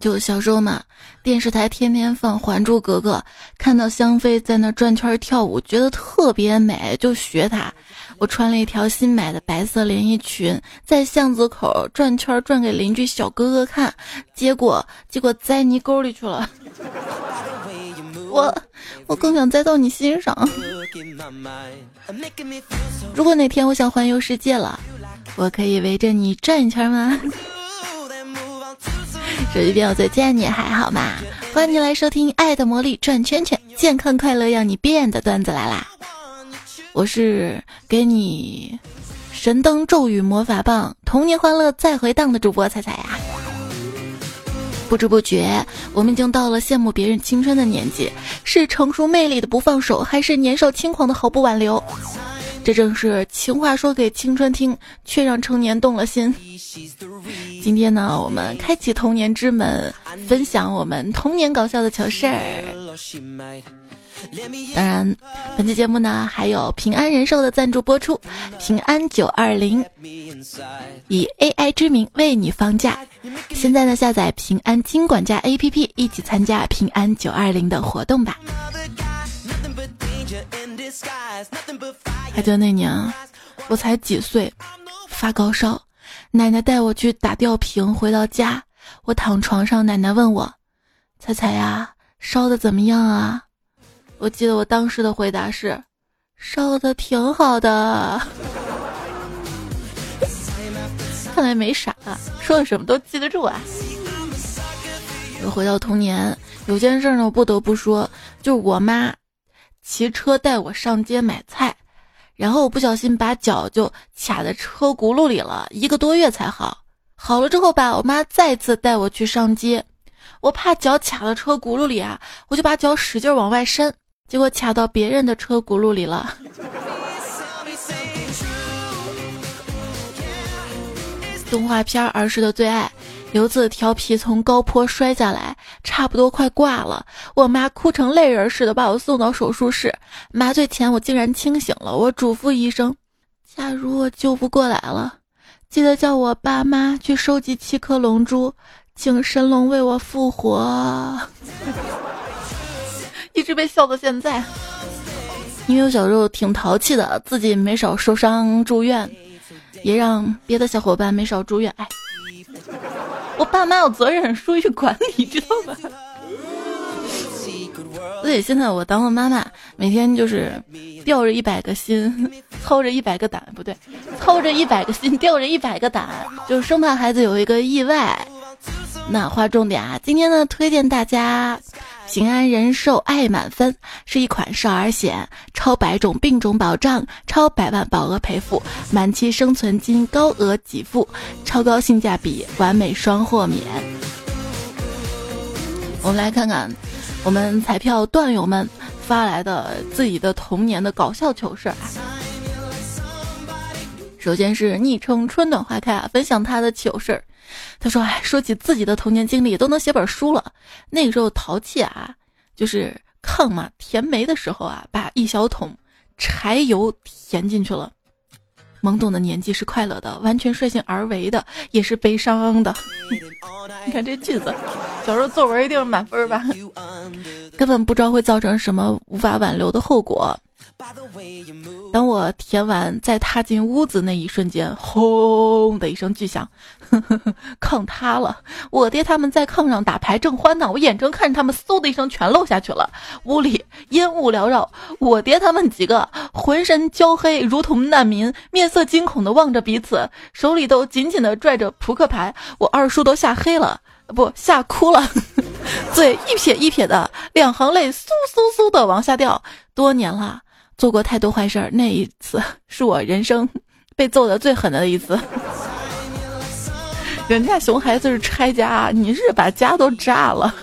就小时候嘛，电视台天天放《还珠格格》，看到香妃在那转圈跳舞，觉得特别美，就学她。我穿了一条新买的白色连衣裙，在巷子口转圈转给邻居小哥哥看，结果结果栽泥沟里去了。我我更想栽到你心上。如果哪天我想环游世界了，我可以围着你转一圈吗？手机边我再见你还好吗？欢迎你来收听《爱的魔力转圈圈》，健康快乐要你变的段子来啦！我是给你神灯咒语魔法棒，童年欢乐再回荡的主播彩彩呀。不知不觉，我们已经到了羡慕别人青春的年纪，是成熟魅力的不放手，还是年少轻狂的毫不挽留？这正是情话说给青春听，却让成年动了心。今天呢，我们开启童年之门，分享我们童年搞笑的糗事儿。当然，本期节目呢还有平安人寿的赞助播出，平安九二零以 AI 之名为你放假。现在呢，下载平安金管家 APP，一起参加平安九二零的活动吧。还记得那年啊，我才几岁，发高烧，奶奶带我去打吊瓶，回到家，我躺床上，奶奶问我：“彩彩呀，烧的怎么样啊？”我记得我当时的回答是：“烧的挺好的。”看来没傻，说的什么都记得住啊。又回到童年，有件事呢，我不得不说，就是我妈。骑车带我上街买菜，然后我不小心把脚就卡在车轱辘里了，一个多月才好。好了之后吧，我妈再次带我去上街，我怕脚卡到车轱辘里啊，我就把脚使劲往外伸，结果卡到别人的车轱辘里了。动画片儿儿时的最爱。有次调皮从高坡摔下来，差不多快挂了。我妈哭成泪人似的把我送到手术室，麻醉前我竟然清醒了。我嘱咐医生：假如我救不过来了，记得叫我爸妈去收集七颗龙珠，请神龙为我复活。一直被笑到现在，因为我小时候挺淘气的，自己没少受伤住院，也让别的小伙伴没少住院。哎。我爸妈有责任，疏于管理，知道吧？所以现在我当了妈妈，每天就是吊着一百个心，操着一百个胆，不对，操着一百个心，吊着一百个胆，就是生怕孩子有一个意外。那划重点啊，今天呢，推荐大家。平安人寿爱满分是一款少儿险，超百种病种保障，超百万保额赔付，满期生存金高额给付，超高性价比，完美双豁免。我们来看看我们彩票段友们发来的自己的童年的搞笑糗事儿。首先是昵称春暖花开啊，分享他的糗事儿。他说：“哎，说起自己的童年经历，都能写本书了。那个时候淘气啊，就是炕嘛填煤的时候啊，把一小桶柴油填进去了。懵懂的年纪是快乐的，完全率性而为的也是悲伤的。你看这句子，小时候作文一定满分吧？根本不知道会造成什么无法挽留的后果。”等我填完再踏进屋子那一瞬间，轰的一声巨响，炕塌了。我爹他们在炕上打牌正欢呢，我眼睁看着他们嗖的一声全漏下去了。屋里烟雾缭绕，我爹他们几个浑身焦黑，如同难民，面色惊恐的望着彼此，手里都紧紧的拽着扑克牌。我二叔都吓黑了，不吓哭了，嘴一撇一撇的，两行泪嗖嗖嗖的往下掉。多年了。做过太多坏事儿，那一次 是我人生 被揍的最狠的一次。人家熊孩子是拆家，你是把家都炸了。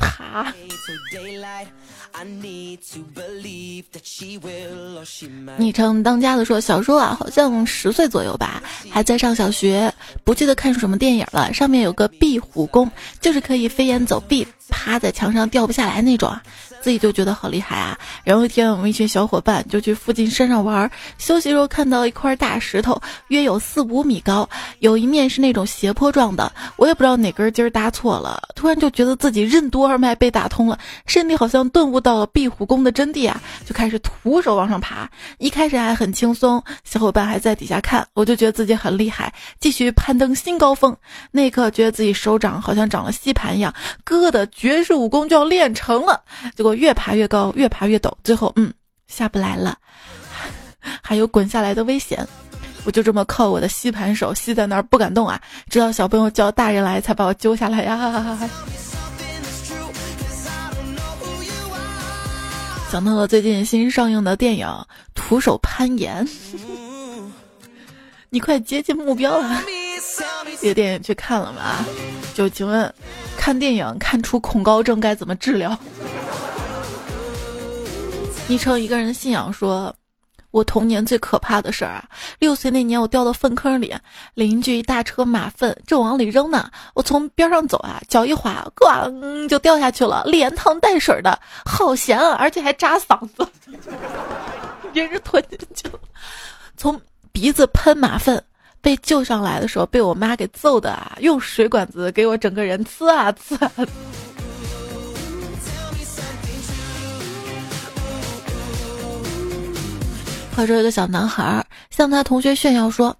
他。昵称当家的说，小时候啊，好像十岁左右吧，还在上小学，不记得看什么电影了。上面有个壁虎功，就是可以飞檐走壁，趴在墙上掉不下来那种啊。自己就觉得好厉害啊。然后一天，我们一群小伙伴就去附近山上玩，休息时候看到一块大石头，约有四五米高，有一面是那种斜坡状的，我也不知道哪根筋搭错了，突然就觉得自己任督二脉被打通了，身体好像顿悟到了壁虎功的真谛啊，就开始徒手往上爬。一开始还很轻松，小伙伴还在底下看，我就觉得自己很厉害，继续攀登新高峰。那一刻，觉得自己手掌好像长了吸盘一样，哥哥的绝世武功就要练成了。结果越爬越高，越爬越陡，最后嗯下不来了，还有滚下来的危险。我就这么靠我的吸盘手吸在那儿不敢动啊，直到小朋友叫大人来才把我揪下来呀。想到了最近新上映的电影《徒手攀岩》，你快接近目标了。这个电影去看了吗？就请问，看电影看出恐高症该怎么治疗？昵称一个人信仰说：“我童年最可怕的事儿啊，六岁那年我掉到粪坑里，邻居一大车马粪正往里扔呢，我从边上走啊，脚一滑，咣就掉下去了，连汤带水的，好咸啊，而且还扎嗓子，别人吞进去了，从鼻子喷马粪。”被救上来的时候，被我妈给揍的啊！用水管子给我整个人呲啊呲啊。话说，一个小男孩向他同学炫耀说：“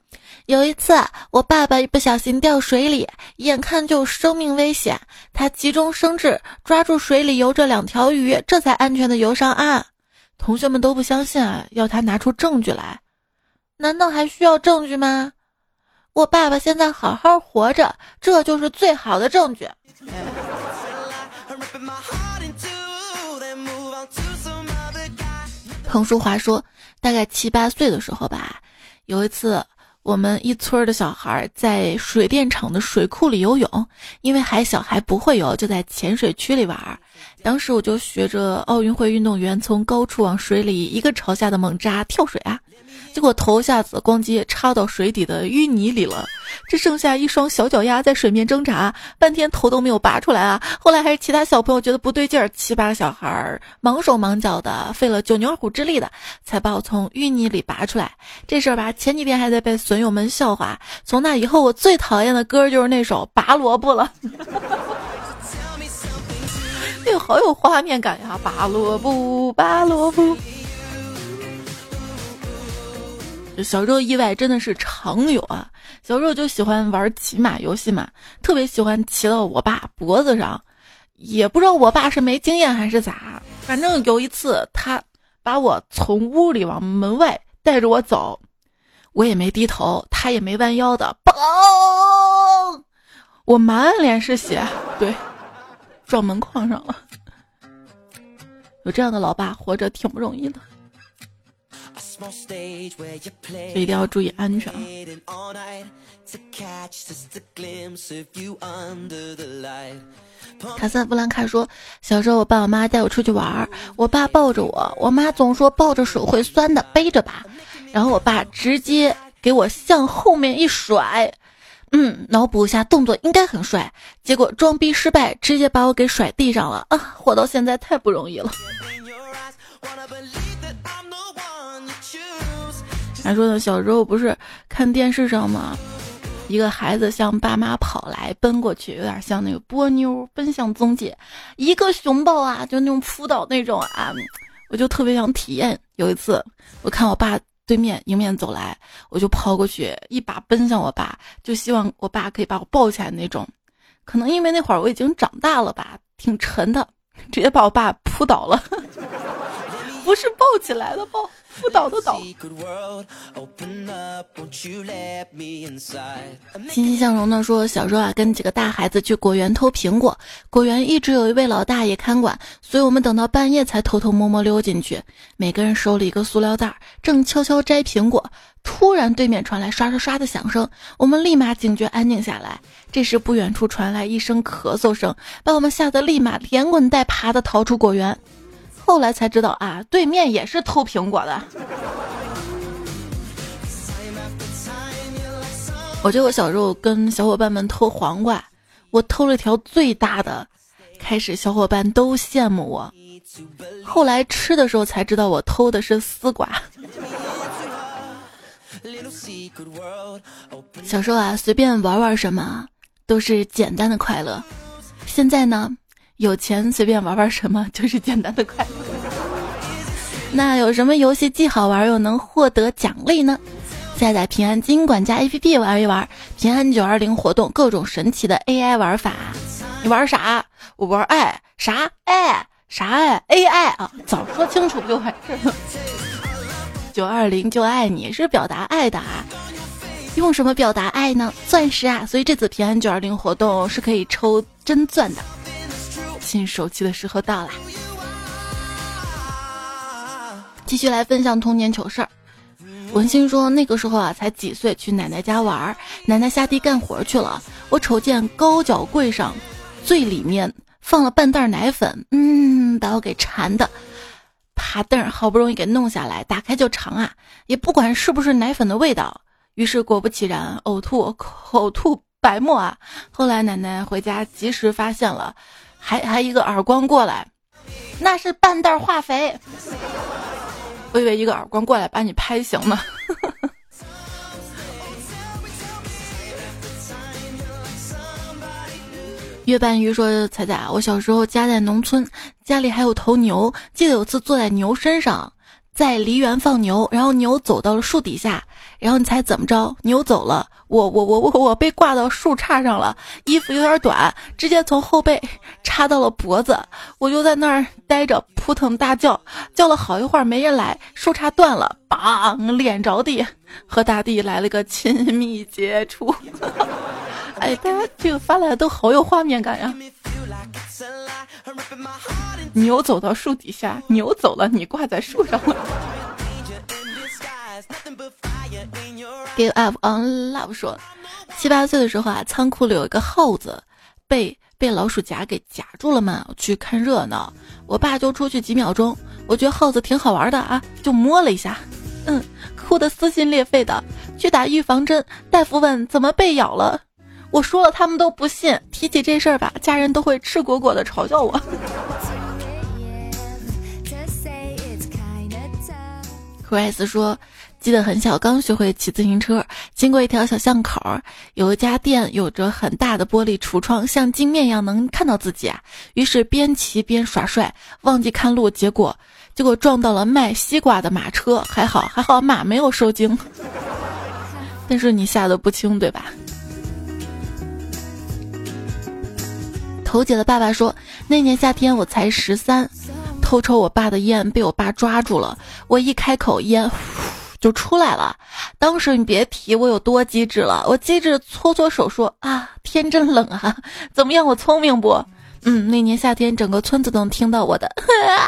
有一次，我爸爸一不小心掉水里，眼看就生命危险，他急中生智，抓住水里游着两条鱼，这才安全的游上岸。”同学们都不相信啊，要他拿出证据来。难道还需要证据吗？我爸爸现在好好活着，这就是最好的证据。彭淑华说，大概七八岁的时候吧，有一次我们一村的小孩在水电厂的水库里游泳，因为还小还不会游，就在浅水区里玩。当时我就学着奥运会运动员从高处往水里一个朝下的猛扎跳水啊。结果头下子咣叽插到水底的淤泥里了，只剩下一双小脚丫在水面挣扎，半天头都没有拔出来啊！后来还是其他小朋友觉得不对劲儿，七八个小孩儿忙手忙脚的，费了九牛二虎之力的，才把我从淤泥里拔出来。这事儿吧，前几天还在被损友们笑话。从那以后，我最讨厌的歌就是那首《拔萝卜》了。哎呦，好有画面感呀！拔萝卜，拔萝卜。小时候意外真的是常有啊！小时候就喜欢玩骑马游戏嘛，特别喜欢骑到我爸脖子上，也不知道我爸是没经验还是咋，反正有一次他把我从屋里往门外带着我走，我也没低头，他也没弯腰的，嘣！我满脸是血，对，撞门框上了。有这样的老爸活着挺不容易的。一定要注意安全啊。卡萨布兰卡说：“小时候，我爸我妈带我出去玩，我爸抱着我，我妈总说抱着手会酸的，背着吧。然后我爸直接给我向后面一甩，嗯，脑补一下动作应该很帅。结果装逼失败，直接把我给甩地上了啊！活到现在太不容易了。”还说呢，小时候不是看电视上吗？一个孩子向爸妈跑来，奔过去，有点像那个波妞奔向宗介，一个熊抱啊，就那种扑倒那种啊，我就特别想体验。有一次，我看我爸对面迎面走来，我就跑过去，一把奔向我爸，就希望我爸可以把我抱起来那种。可能因为那会儿我已经长大了吧，挺沉的，直接把我爸扑倒了，不是抱起来的抱。不倒的倒。欣欣向荣的说，小时候啊，跟几个大孩子去果园偷苹果，果园一直有一位老大爷看管，所以我们等到半夜才偷偷摸摸溜进去。每个人手里一个塑料袋，正悄悄摘苹果，突然对面传来刷刷刷的响声，我们立马警觉，安静下来。这时不远处传来一声咳嗽声，把我们吓得立马连滚带爬的逃出果园。后来才知道啊，对面也是偷苹果的。我记得我小时候跟小伙伴们偷黄瓜，我偷了条最大的，开始小伙伴都羡慕我，后来吃的时候才知道我偷的是丝瓜。小时候啊，随便玩玩什么都是简单的快乐。现在呢，有钱随便玩玩什么就是简单的快乐。那有什么游戏既好玩又能获得奖励呢？下载平安金管家 APP 玩一玩，平安九二零活动各种神奇的 AI 玩法。你玩啥？我玩爱啥爱啥爱 AI 啊！早说清楚不就完事了？九二零就爱你是表达爱的啊，用什么表达爱呢？钻石啊！所以这次平安九二零活动是可以抽真钻的。新手气的时候到了，继续来分享童年糗事儿。文心说那个时候啊才几岁，去奶奶家玩，奶奶下地干活去了，我瞅见高脚柜上最里面放了半袋奶粉，嗯，把我给馋的。爬凳好不容易给弄下来，打开就尝啊，也不管是不是奶粉的味道。于是果不其然，呕吐，口吐白沫啊。后来奶奶回家及时发现了，还还一个耳光过来，那是半袋化肥。我以为一个耳光过来把你拍醒呢。月半鱼说：“彩彩，我小时候家在农村，家里还有头牛。记得有次坐在牛身上，在梨园放牛，然后牛走到了树底下，然后你猜怎么着？牛走了，我我我我我被挂到树杈上了，衣服有点短，直接从后背插到了脖子，我就在那儿待着，扑腾大叫，叫了好一会儿没人来，树杈断了，梆，脸着地，和大地来了个亲密接触。”哎，大家这个发来的都好有画面感呀！牛走到树底下，牛走了，你挂在树上了。Give up on love 说，七八岁的时候啊，仓库里有一个耗子，被被老鼠夹给夹住了嘛，去看热闹。我爸就出去几秒钟，我觉得耗子挺好玩的啊，就摸了一下，嗯，哭得撕心裂肺的，去打预防针。大夫问怎么被咬了。我说了，他们都不信。提起这事儿吧，家人都会赤果果的嘲笑我。Chris 说，记得很小，刚学会骑自行车，经过一条小巷口，有一家店，有着很大的玻璃橱窗，像镜面一样能看到自己啊。于是边骑边耍帅，忘记看路，结果结果撞到了卖西瓜的马车，还好还好马没有受惊，但是你吓得不轻，对吧？头姐的爸爸说，那年夏天我才十三，偷抽我爸的烟被我爸抓住了，我一开口烟就出来了。当时你别提我有多机智了，我机智搓搓手说啊，天真冷啊，怎么样，我聪明不？嗯，那年夏天整个村子都能听到我的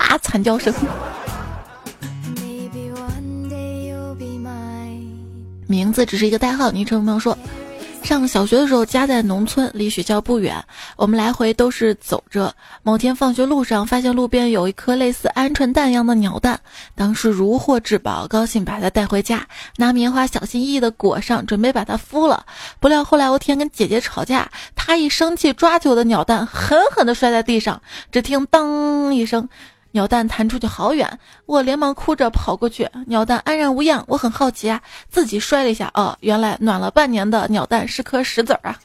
啊惨叫声。名字只是一个代号，昵称朋友说。上小学的时候，家在农村，离学校不远，我们来回都是走着。某天放学路上，发现路边有一颗类似鹌鹑蛋一样的鸟蛋，当时如获至宝，高兴把它带回家，拿棉花小心翼翼地裹上，准备把它孵了。不料后来我天跟姐姐吵架，她一生气抓起我的鸟蛋，狠狠地摔在地上，只听当一声。鸟蛋弹出去好远，我连忙哭着跑过去，鸟蛋安然无恙。我很好奇啊，自己摔了一下，哦，原来暖了半年的鸟蛋是颗石子儿啊！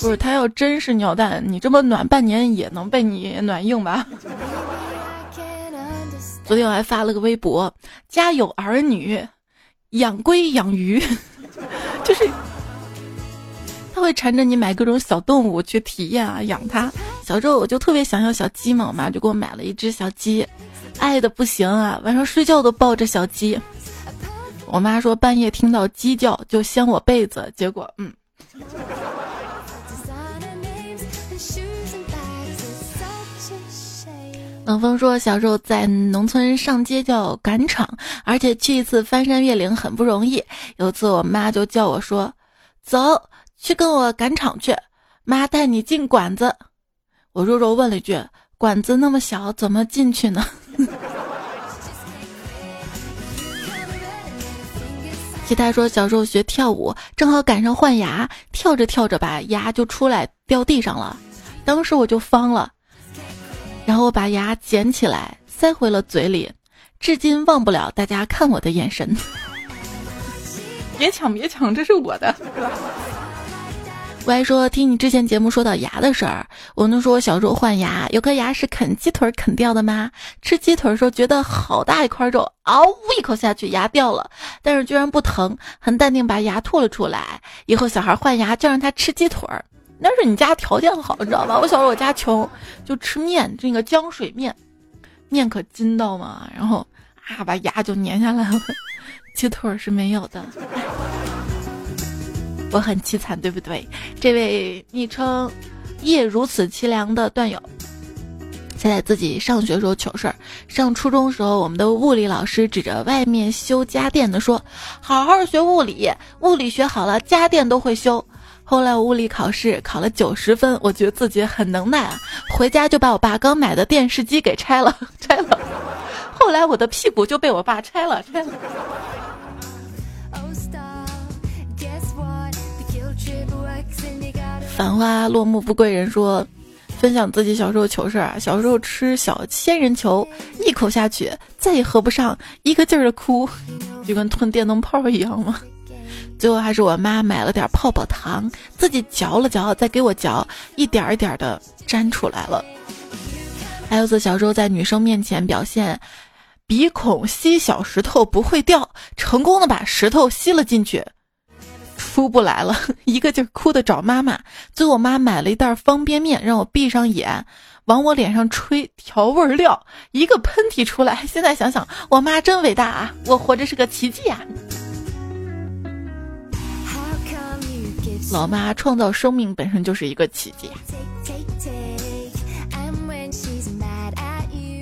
不是，他要真是鸟蛋，你这么暖半年也能被你暖硬吧？昨天我还发了个微博，家有儿女，养龟养鱼，就是。会缠着你买各种小动物去体验啊，养它。小时候我就特别想要小鸡嘛，我妈就给我买了一只小鸡，爱的不行啊，晚上睡觉都抱着小鸡。我妈说半夜听到鸡叫就掀我被子，结果嗯。冷风说小时候在农村上街叫赶场，而且去一次翻山越岭很不容易。有次我妈就叫我说走。去跟我赶场去，妈带你进馆子。我弱弱问了一句：“馆子那么小，怎么进去呢？” 其他说小时候学跳舞，正好赶上换牙，跳着跳着吧，牙就出来掉地上了，当时我就慌了，然后我把牙捡起来塞回了嘴里，至今忘不了大家看我的眼神。别抢别抢，这是我的。我还说听你之前节目说到牙的事儿，我能说我小时候换牙，有颗牙是啃鸡腿啃掉的吗？吃鸡腿的时候觉得好大一块肉，嗷呜一口下去牙掉了，但是居然不疼，很淡定把牙吐了出来。以后小孩换牙就让他吃鸡腿儿，那是你家条件好，你知道吧？我小时候我家穷，就吃面，这个浆水面，面可筋道嘛，然后啊把牙就粘下来了。鸡腿是没有的，我很凄惨，对不对？这位昵称“夜如此凄凉”的段友，现在自己上学时候糗事儿。上初中时候，我们的物理老师指着外面修家电的说：“好好学物理，物理学好了，家电都会修。”后来我物理考试考了九十分，我觉得自己很能耐啊，回家就把我爸刚买的电视机给拆了，拆了。后来我的屁股就被我爸拆了，拆了。繁花落幕不归人说，分享自己小时候糗事儿啊。小时候吃小仙人球，一口下去再也合不上，一个劲儿的哭，就跟吞电灯泡一样嘛。最后还是我妈买了点泡泡糖，自己嚼了嚼，再给我嚼，一点一点的粘出来了。还有次小时候在女生面前表现，鼻孔吸小石头不会掉，成功的把石头吸了进去。出不来了，一个劲儿哭的找妈妈。最后我妈买了一袋方便面，让我闭上眼，往我脸上吹调味料，一个喷嚏出来。现在想想，我妈真伟大啊！我活着是个奇迹啊！老妈创造生命本身就是一个奇迹。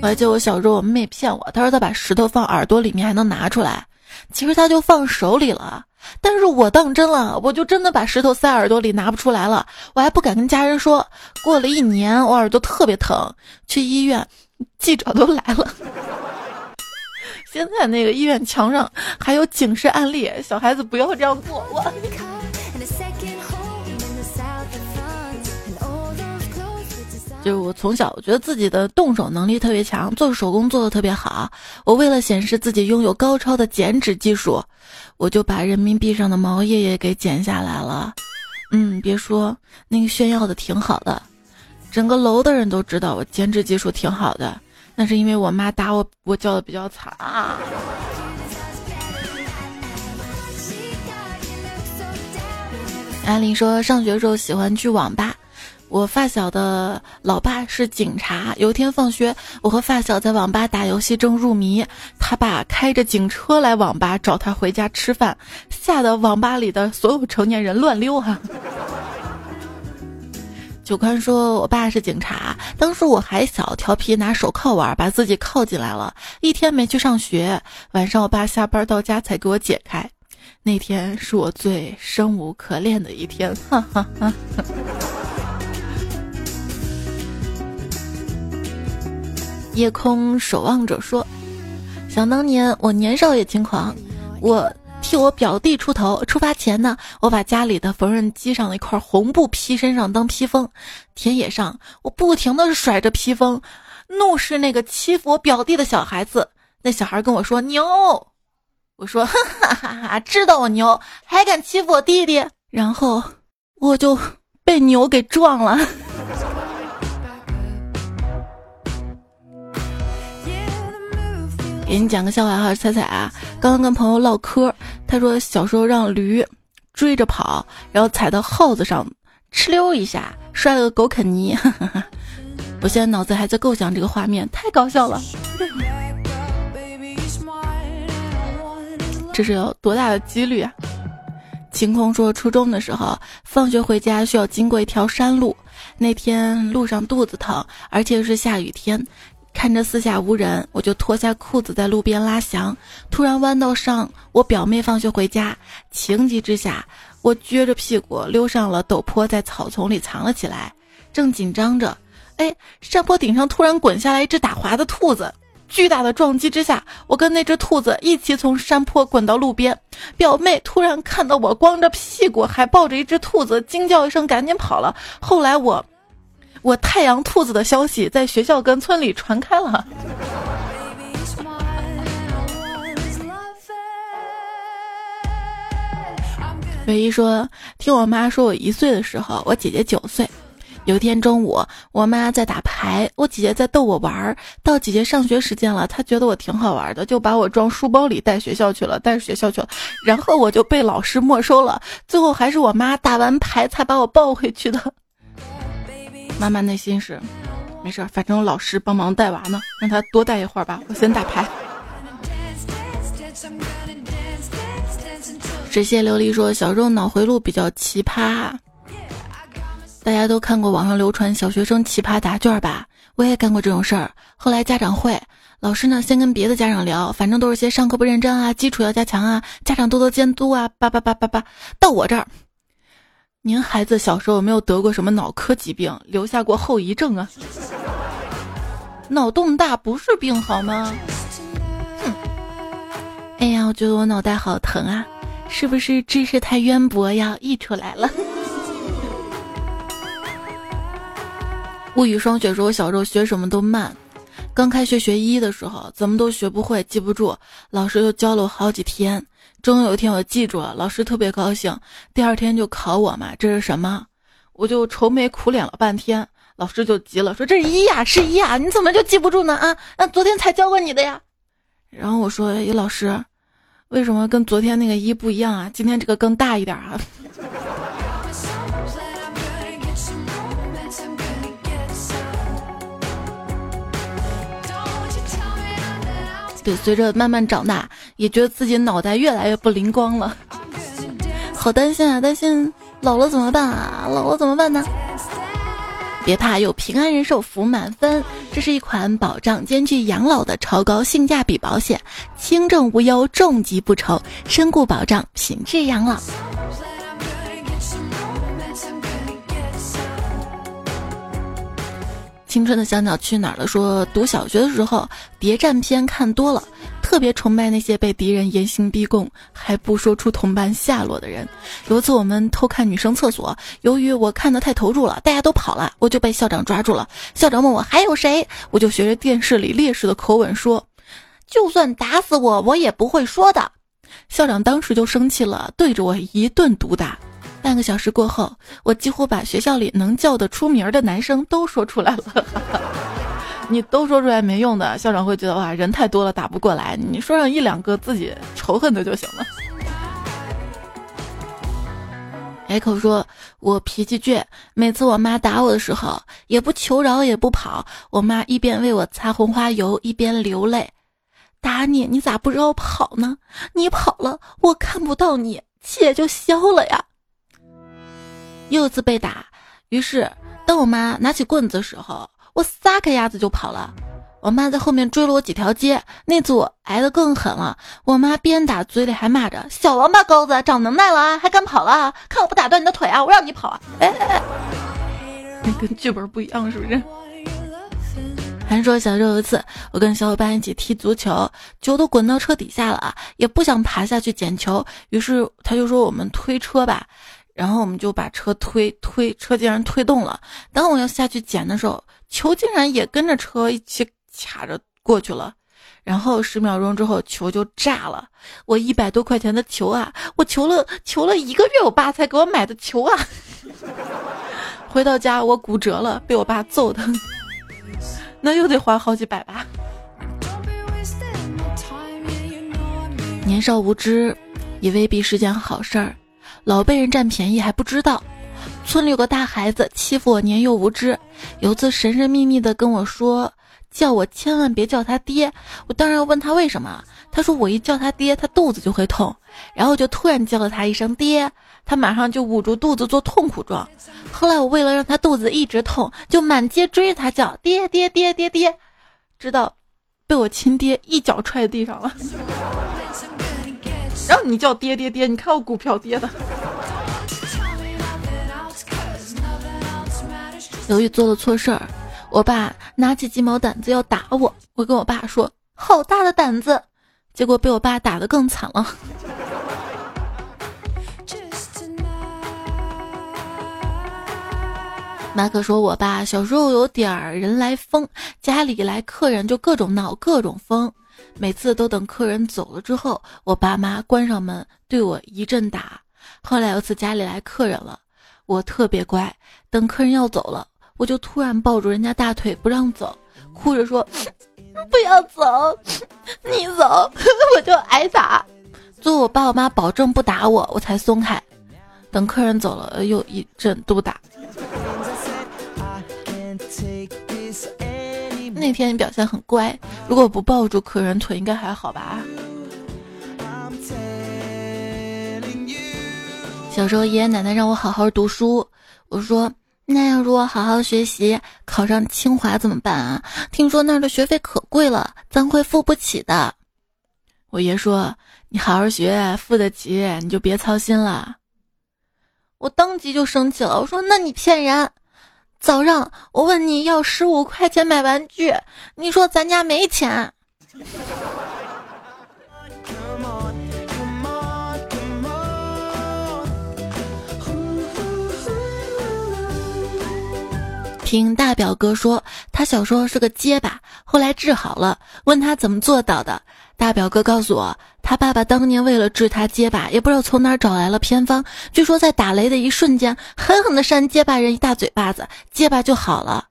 我还记得我小时候，我妹骗我，她说她把石头放耳朵里面还能拿出来，其实她就放手里了。但是我当真了，我就真的把石头塞耳朵里拿不出来了，我还不敢跟家人说。过了一年，我耳朵特别疼，去医院，记者都来了。现在那个医院墙上还有警示案例，小孩子不要这样做。我。就是我从小我觉得自己的动手能力特别强，做手工做的特别好。我为了显示自己拥有高超的剪纸技术，我就把人民币上的毛爷爷给剪下来了。嗯，别说那个炫耀的挺好的，整个楼的人都知道我剪纸技术挺好的。那是因为我妈打我，我叫的比较惨啊。安林说，上学时候喜欢去网吧。我发小的老爸是警察。有一天放学，我和发小在网吧打游戏，正入迷，他爸开着警车来网吧找他回家吃饭，吓得网吧里的所有成年人乱溜哈。九宽说：“我爸是警察，当时我还小，调皮拿手铐玩，把自己铐进来了，一天没去上学。晚上我爸下班到家才给我解开，那天是我最生无可恋的一天。”哈哈哈。夜空守望者说：“想当年我年少也轻狂，我替我表弟出头。出发前呢，我把家里的缝纫机上的一块红布披身上当披风。田野上，我不停的甩着披风，怒视那个欺负我表弟的小孩子。那小孩跟我说牛，我说哈哈哈哈，知道我牛，还敢欺负我弟弟？然后我就被牛给撞了。”给你讲个笑话哈，彩彩啊，刚刚跟朋友唠嗑，他说小时候让驴追着跑，然后踩到耗子上，哧溜一下摔了个狗啃泥。我现在脑子还在构想这个画面，太搞笑了。这是有多大的几率啊？晴空说，初中的时候放学回家需要经过一条山路，那天路上肚子疼，而且是下雨天。看着四下无人，我就脱下裤子在路边拉翔。突然弯道上我表妹放学回家，情急之下，我撅着屁股溜上了陡坡，在草丛里藏了起来。正紧张着，哎，山坡顶上突然滚下来一只打滑的兔子，巨大的撞击之下，我跟那只兔子一起从山坡滚到路边。表妹突然看到我光着屁股还抱着一只兔子，惊叫一声，赶紧跑了。后来我，我太阳兔子的消息在学校跟村里传开了。唯一说，听我妈说，我一岁的时候，我姐姐九岁。有一天中午，我妈在打牌，我姐姐在逗我玩儿。到姐姐上学时间了，她觉得我挺好玩的，就把我装书包里带学校去了，带学校去了。然后我就被老师没收了，最后还是我妈打完牌才把我抱回去的。妈妈内心是，没事，反正老师帮忙带娃呢，让他多带一会儿吧，我先打牌。水榭琉璃说：“小时候脑回路比较奇葩。”大家都看过网上流传小学生奇葩答卷吧？我也干过这种事儿。后来家长会，老师呢先跟别的家长聊，反正都是些上课不认真啊，基础要加强啊，家长多多监督啊，叭叭叭叭叭。到我这儿，您孩子小时候有没有得过什么脑科疾病，留下过后遗症啊？脑洞大不是病好吗？哼！哎呀，我觉得我脑袋好疼啊，是不是知识太渊博要溢出来了？物语霜雪说：“我小时候学什么都慢，刚开学学医的时候，怎么都学不会，记不住。老师又教了我好几天，终于有一天我记住了，老师特别高兴。第二天就考我嘛，这是什么？我就愁眉苦脸了半天，老师就急了，说这是一呀，是一呀，你怎么就记不住呢？啊，那昨天才教过你的呀。然后我说，哎，老师，为什么跟昨天那个一不一样啊？今天这个更大一点啊。”随着慢慢长大，也觉得自己脑袋越来越不灵光了，好担心啊！担心老了怎么办啊？老了怎么办呢？别怕，有平安人寿福满分，这是一款保障兼具养老的超高性价比保险，轻症无忧，重疾不愁，身故保障，品质养老。青春的小鸟去哪儿了？说读小学的时候谍战片看多了，特别崇拜那些被敌人严刑逼供还不说出同伴下落的人。有一次我们偷看女生厕所，由于我看的太投入了，大家都跑了，我就被校长抓住了。校长问我还有谁，我就学着电视里烈士的口吻说：“就算打死我，我也不会说的。”校长当时就生气了，对着我一顿毒打。半个小时过后，我几乎把学校里能叫得出名的男生都说出来了。你都说出来没用的，校长会觉得哇，人太多了打不过来。你说上一两个自己仇恨的就行了。Echo 说：“我脾气倔，每次我妈打我的时候，也不求饶也不跑，我妈一边为我擦红花油，一边流泪。打你，你咋不知道跑呢？你跑了，我看不到你，气也就消了呀。”又一次被打，于是当我妈拿起棍子的时候，我撒开鸭子就跑了。我妈在后面追了我几条街，那次我挨得更狠了。我妈边打嘴里还骂着：“小王八羔子，长能耐了啊，还敢跑了？看我不打断你的腿啊！我让你跑啊！”哎哎哎，跟剧本不一样是不是？还说小时候有一次，我跟小伙伴一起踢足球，球都滚到车底下了啊，也不想爬下去捡球，于是他就说：“我们推车吧。”然后我们就把车推推，车竟然推动了。当我要下去捡的时候，球竟然也跟着车一起卡着过去了。然后十秒钟之后，球就炸了。我一百多块钱的球啊，我求了求了一个月，我爸才给我买的球啊。回到家我骨折了，被我爸揍的，那又得花好几百吧。年少无知，也未必是件好事儿。老被人占便宜还不知道，村里有个大孩子欺负我年幼无知，有次神神秘秘的跟我说，叫我千万别叫他爹。我当然要问他为什么，他说我一叫他爹，他肚子就会痛。然后就突然叫了他一声爹，他马上就捂住肚子做痛苦状。后来我为了让他肚子一直痛，就满街追着他叫爹爹爹爹爹，直到被我亲爹一脚踹地上了。然后你叫爹爹爹，你看我股票跌的。由于做了错事儿，我爸拿起鸡毛掸子要打我。我跟我爸说：“好大的胆子！结果被我爸打得更惨了。马可说：“我爸小时候有点儿人来疯，家里来客人就各种闹各种疯，每次都等客人走了之后，我爸妈关上门对我一阵打。后来有次家里来客人了，我特别乖，等客人要走了，我就突然抱住人家大腿不让走，哭着说。”不要走，你走 我就挨打。最后我爸我妈保证不打我，我才松开。等客人走了，又一阵毒打。那天你表现很乖，如果不抱住客人腿，应该还好吧？小时候爷爷奶奶让我好好读书，我说。那要如果好好学习，考上清华怎么办啊？听说那儿的学费可贵了，咱会付不起的。我爷说：“你好好学，付得起，你就别操心了。”我当即就生气了，我说：“那你骗人！早上我问你要十五块钱买玩具，你说咱家没钱。”听大表哥说，他小时候是个结巴，后来治好了。问他怎么做到的，大表哥告诉我，他爸爸当年为了治他结巴，也不知道从哪儿找来了偏方，据说在打雷的一瞬间，狠狠地扇结巴人一大嘴巴子，结巴就好了。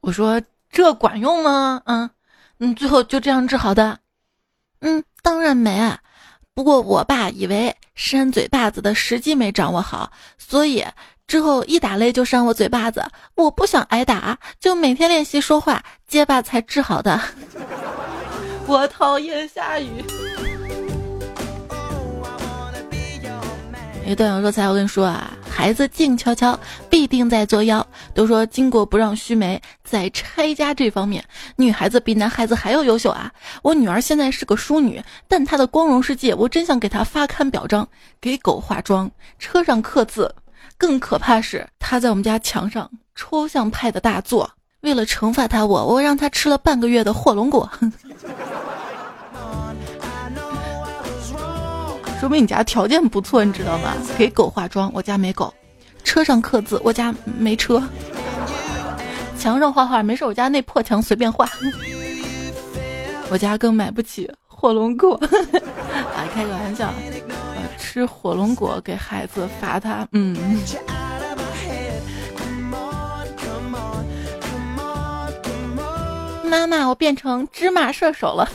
我说这管用吗？嗯，嗯，最后就这样治好的？嗯，当然没。啊。不过我爸以为扇嘴巴子的时机没掌握好，所以。之后一打雷就扇我嘴巴子，我不想挨打，就每天练习说话结巴才治好的。我讨厌下雨。一段友说才，我跟你说啊，孩子静悄悄，必定在作妖。都说巾帼不让须眉，在拆家这方面，女孩子比男孩子还要优秀啊。我女儿现在是个淑女，但她的光荣事迹，我真想给她发刊表彰。给狗化妆，车上刻字。更可怕是，她在我们家墙上抽象派的大作。为了惩罚她，我我让她吃了半个月的火龙果。说明你家条件不错，你知道吗？给狗化妆，我家没狗；车上刻字，我家没车；墙上画画，没事，我家那破墙随便画。我家更买不起火龙果，啊，开个玩笑。吃火龙果给孩子罚他，嗯。妈妈，我变成芝麻射手了。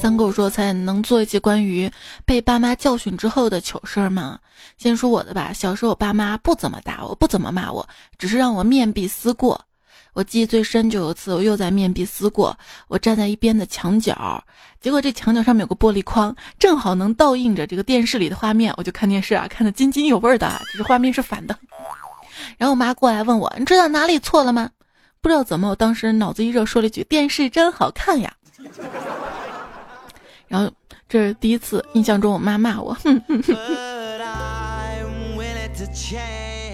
三狗说：“才能做一期关于被爸妈教训之后的糗事儿吗？”先说我的吧。小时候，我爸妈不怎么打我，不怎么骂我，只是让我面壁思过。我记忆最深，就有一次我又在面壁思过，我站在一边的墙角，结果这墙角上面有个玻璃框，正好能倒映着这个电视里的画面，我就看电视啊，看得津津有味的，只是画面是反的。然后我妈过来问我，你知道哪里错了吗？不知道怎么，我当时脑子一热，说了一句：“电视真好看呀。”然后这是第一次印象中我妈骂我，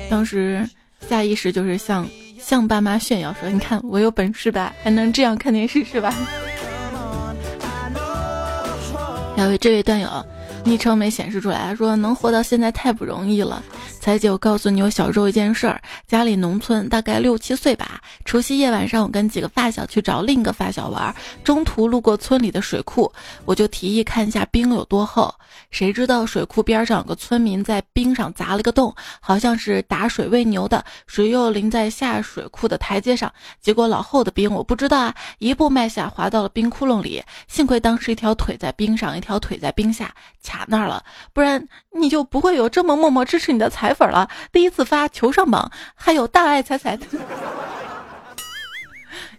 当时下意识就是向。向爸妈炫耀说：“你看我有本事吧，还能这样看电视是吧？”还有这位段友。昵称没显示出来，说能活到现在太不容易了。彩姐，我告诉你，我小时候一件事儿，家里农村，大概六七岁吧。除夕夜晚上，我跟几个发小去找另一个发小玩，中途路过村里的水库，我就提议看一下冰有多厚。谁知道水库边上有个村民在冰上砸了个洞，好像是打水喂牛的，水又淋在下水库的台阶上，结果老厚的冰我不知道啊，一步迈下滑到了冰窟窿里。幸亏当时一条腿在冰上，一条腿在冰下。卡那儿了，不然你就不会有这么默默支持你的粉了。第一次发求上榜，还有大爱彩彩，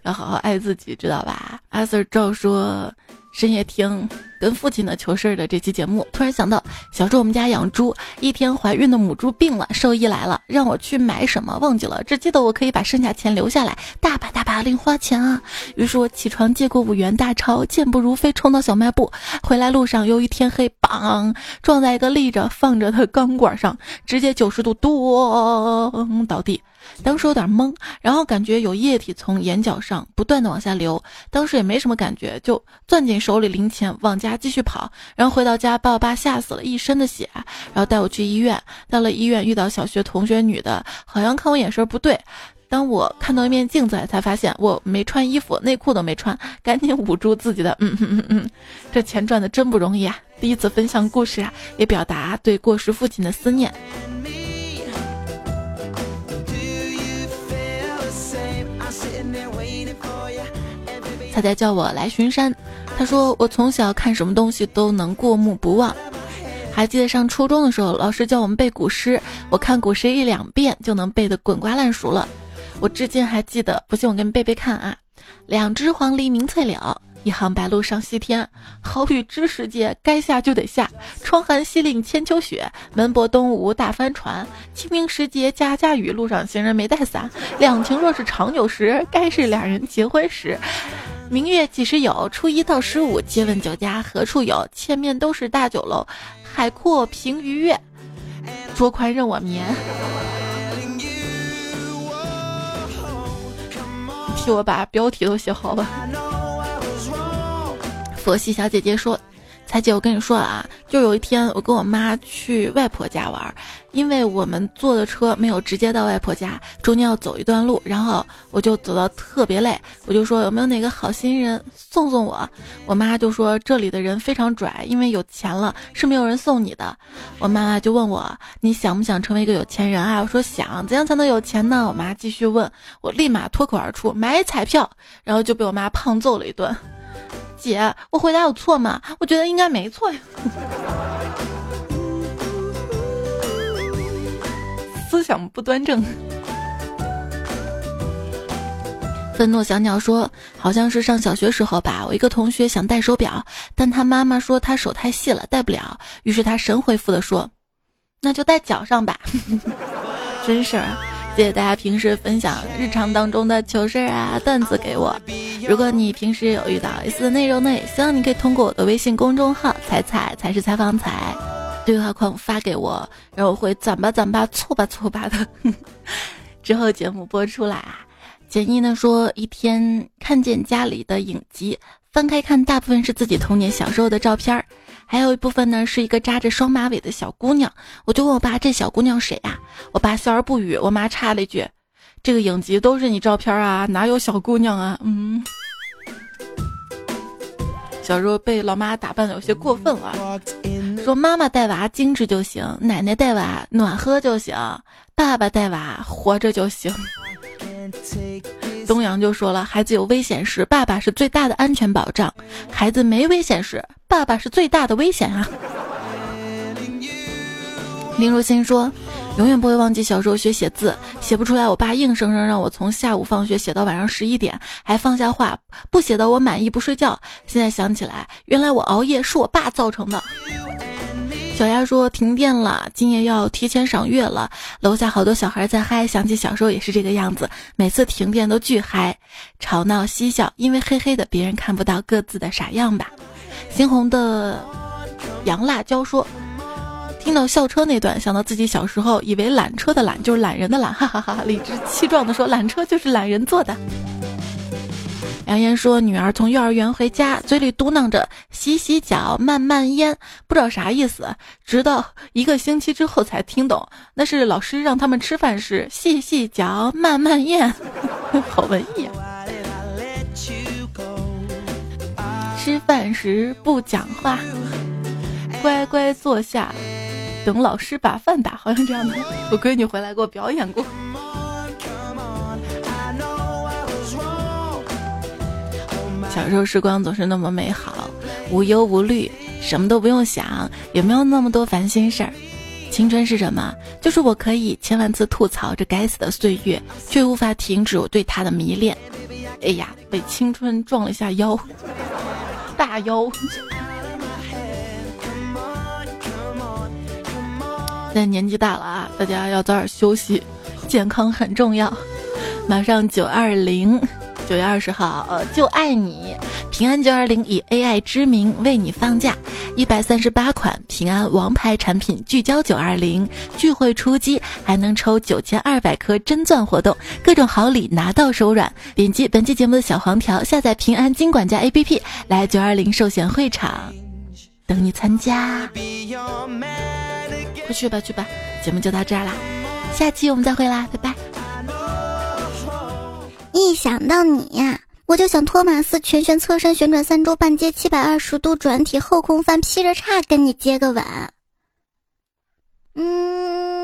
要好好爱自己，知道吧？阿 Sir 照说。深夜听跟父亲的糗事儿的这期节目，突然想到小时候我们家养猪，一天怀孕的母猪病了，兽医来了，让我去买什么忘记了，只记得我可以把剩下钱留下来，大把大把零花钱啊。于是我起床借过五元大钞，健步如飞冲到小卖部，回来路上由于天黑，砰撞在一个立着放着的钢管上，直接九十度咚倒地。当时有点懵，然后感觉有液体从眼角上不断的往下流，当时也没什么感觉，就攥紧手里零钱往家继续跑。然后回到家把我爸吓死了，一身的血，然后带我去医院。到了医院遇到小学同学女的，好像看我眼神不对。当我看到一面镜子，才发现我没穿衣服，内裤都没穿，赶紧捂住自己的嗯嗯嗯嗯，这钱赚的真不容易啊！第一次分享故事啊，也表达对过世父亲的思念。他在叫我来巡山，他说我从小看什么东西都能过目不忘。还记得上初中的时候，老师教我们背古诗，我看古诗一两遍就能背得滚瓜烂熟了。我至今还记得，不信我给你背背看啊。两只黄鹂鸣翠柳，一行白鹭上西天。好雨知时节，该下就得下。窗含西岭千秋雪，门泊东吴大帆船。清明时节家家雨，路上行人没带伞。两情若是长久时，该是两人结婚时。明月几时有？初一到十五，借问酒家何处有？前面都是大酒楼，海阔凭鱼跃，桌宽任我眠。替我把标题都写好了。佛系小姐姐说。彩姐，我跟你说啊，就有一天我跟我妈去外婆家玩，因为我们坐的车没有直接到外婆家，中间要走一段路，然后我就走到特别累，我就说有没有哪个好心人送送我？我妈就说这里的人非常拽，因为有钱了是没有人送你的。我妈妈就问我你想不想成为一个有钱人啊？我说想，怎样才能有钱呢？我妈继续问我，立马脱口而出买彩票，然后就被我妈胖揍了一顿。姐，我回答有错吗？我觉得应该没错呀。思想不端正。愤怒小鸟说：“好像是上小学时候吧，我一个同学想戴手表，但他妈妈说他手太细了，戴不了。于是他神回复的说：‘那就戴脚上吧。’真事儿。”谢谢大家平时分享日常当中的糗事啊段子给我。如果你平时有遇到类似的内容呢，也希望你可以通过我的微信公众号“彩彩才是采访彩”对话框发给我，然后我会攒吧攒吧凑吧凑吧的。之后节目播出来啊，简易呢说一天看见家里的影集，翻开看，大部分是自己童年小时候的照片儿。还有一部分呢，是一个扎着双马尾的小姑娘。我就问我爸：“这小姑娘谁呀？”我爸笑而不语。我妈插了一句：“这个影集都是你照片啊，哪有小姑娘啊？”嗯，小时候被老妈打扮的有些过分了，说妈妈带娃精致就行，奶奶带娃暖和就行，爸爸带娃活着就行。东阳就说了：“孩子有危险时，爸爸是最大的安全保障；孩子没危险时，爸爸是最大的危险啊。”林如新说：“永远不会忘记小时候学写字，写不出来，我爸硬生生让我从下午放学写到晚上十一点，还放下话不写到我满意不睡觉。现在想起来，原来我熬夜是我爸造成的。”小丫说停电了，今夜要提前赏月了。楼下好多小孩在嗨，想起小时候也是这个样子，每次停电都巨嗨，吵闹嬉笑，因为黑黑的，别人看不到各自的傻样吧。猩红的洋辣椒说，听到校车那段，想到自己小时候以为缆车的缆就是懒人的懒，哈哈哈，理直气壮的说缆车就是懒人坐的。杨言说：“女儿从幼儿园回家，嘴里嘟囔着‘洗洗脚，慢慢咽’，不知道啥意思。直到一个星期之后才听懂，那是老师让他们吃饭时细细嚼，慢慢咽。好文艺啊！吃饭时不讲话，乖乖坐下，等老师把饭打。好像这样的，我闺女回来给我表演过。”小时候时光总是那么美好，无忧无虑，什么都不用想，也没有那么多烦心事儿。青春是什么？就是我可以千万次吐槽这该死的岁月，却无法停止我对他的迷恋。哎呀，被青春撞了一下腰，大腰。现在年纪大了啊，大家要早点休息，健康很重要。马上九二零。九月二十号，呃，就爱你平安九二零以 AI 之名为你放假，一百三十八款平安王牌产品聚焦九二零聚会出击，还能抽九千二百颗真钻活动，各种好礼拿到手软。点击本期节目的小黄条，下载平安金管家 APP，来九二零寿险会场等你参加。快去吧去吧，节目就到这儿啦，下期我们再会啦，拜拜。一想到你呀，我就想托马斯全旋侧身旋转三周半，接七百二十度转体后空翻，劈着叉跟你接个吻。嗯。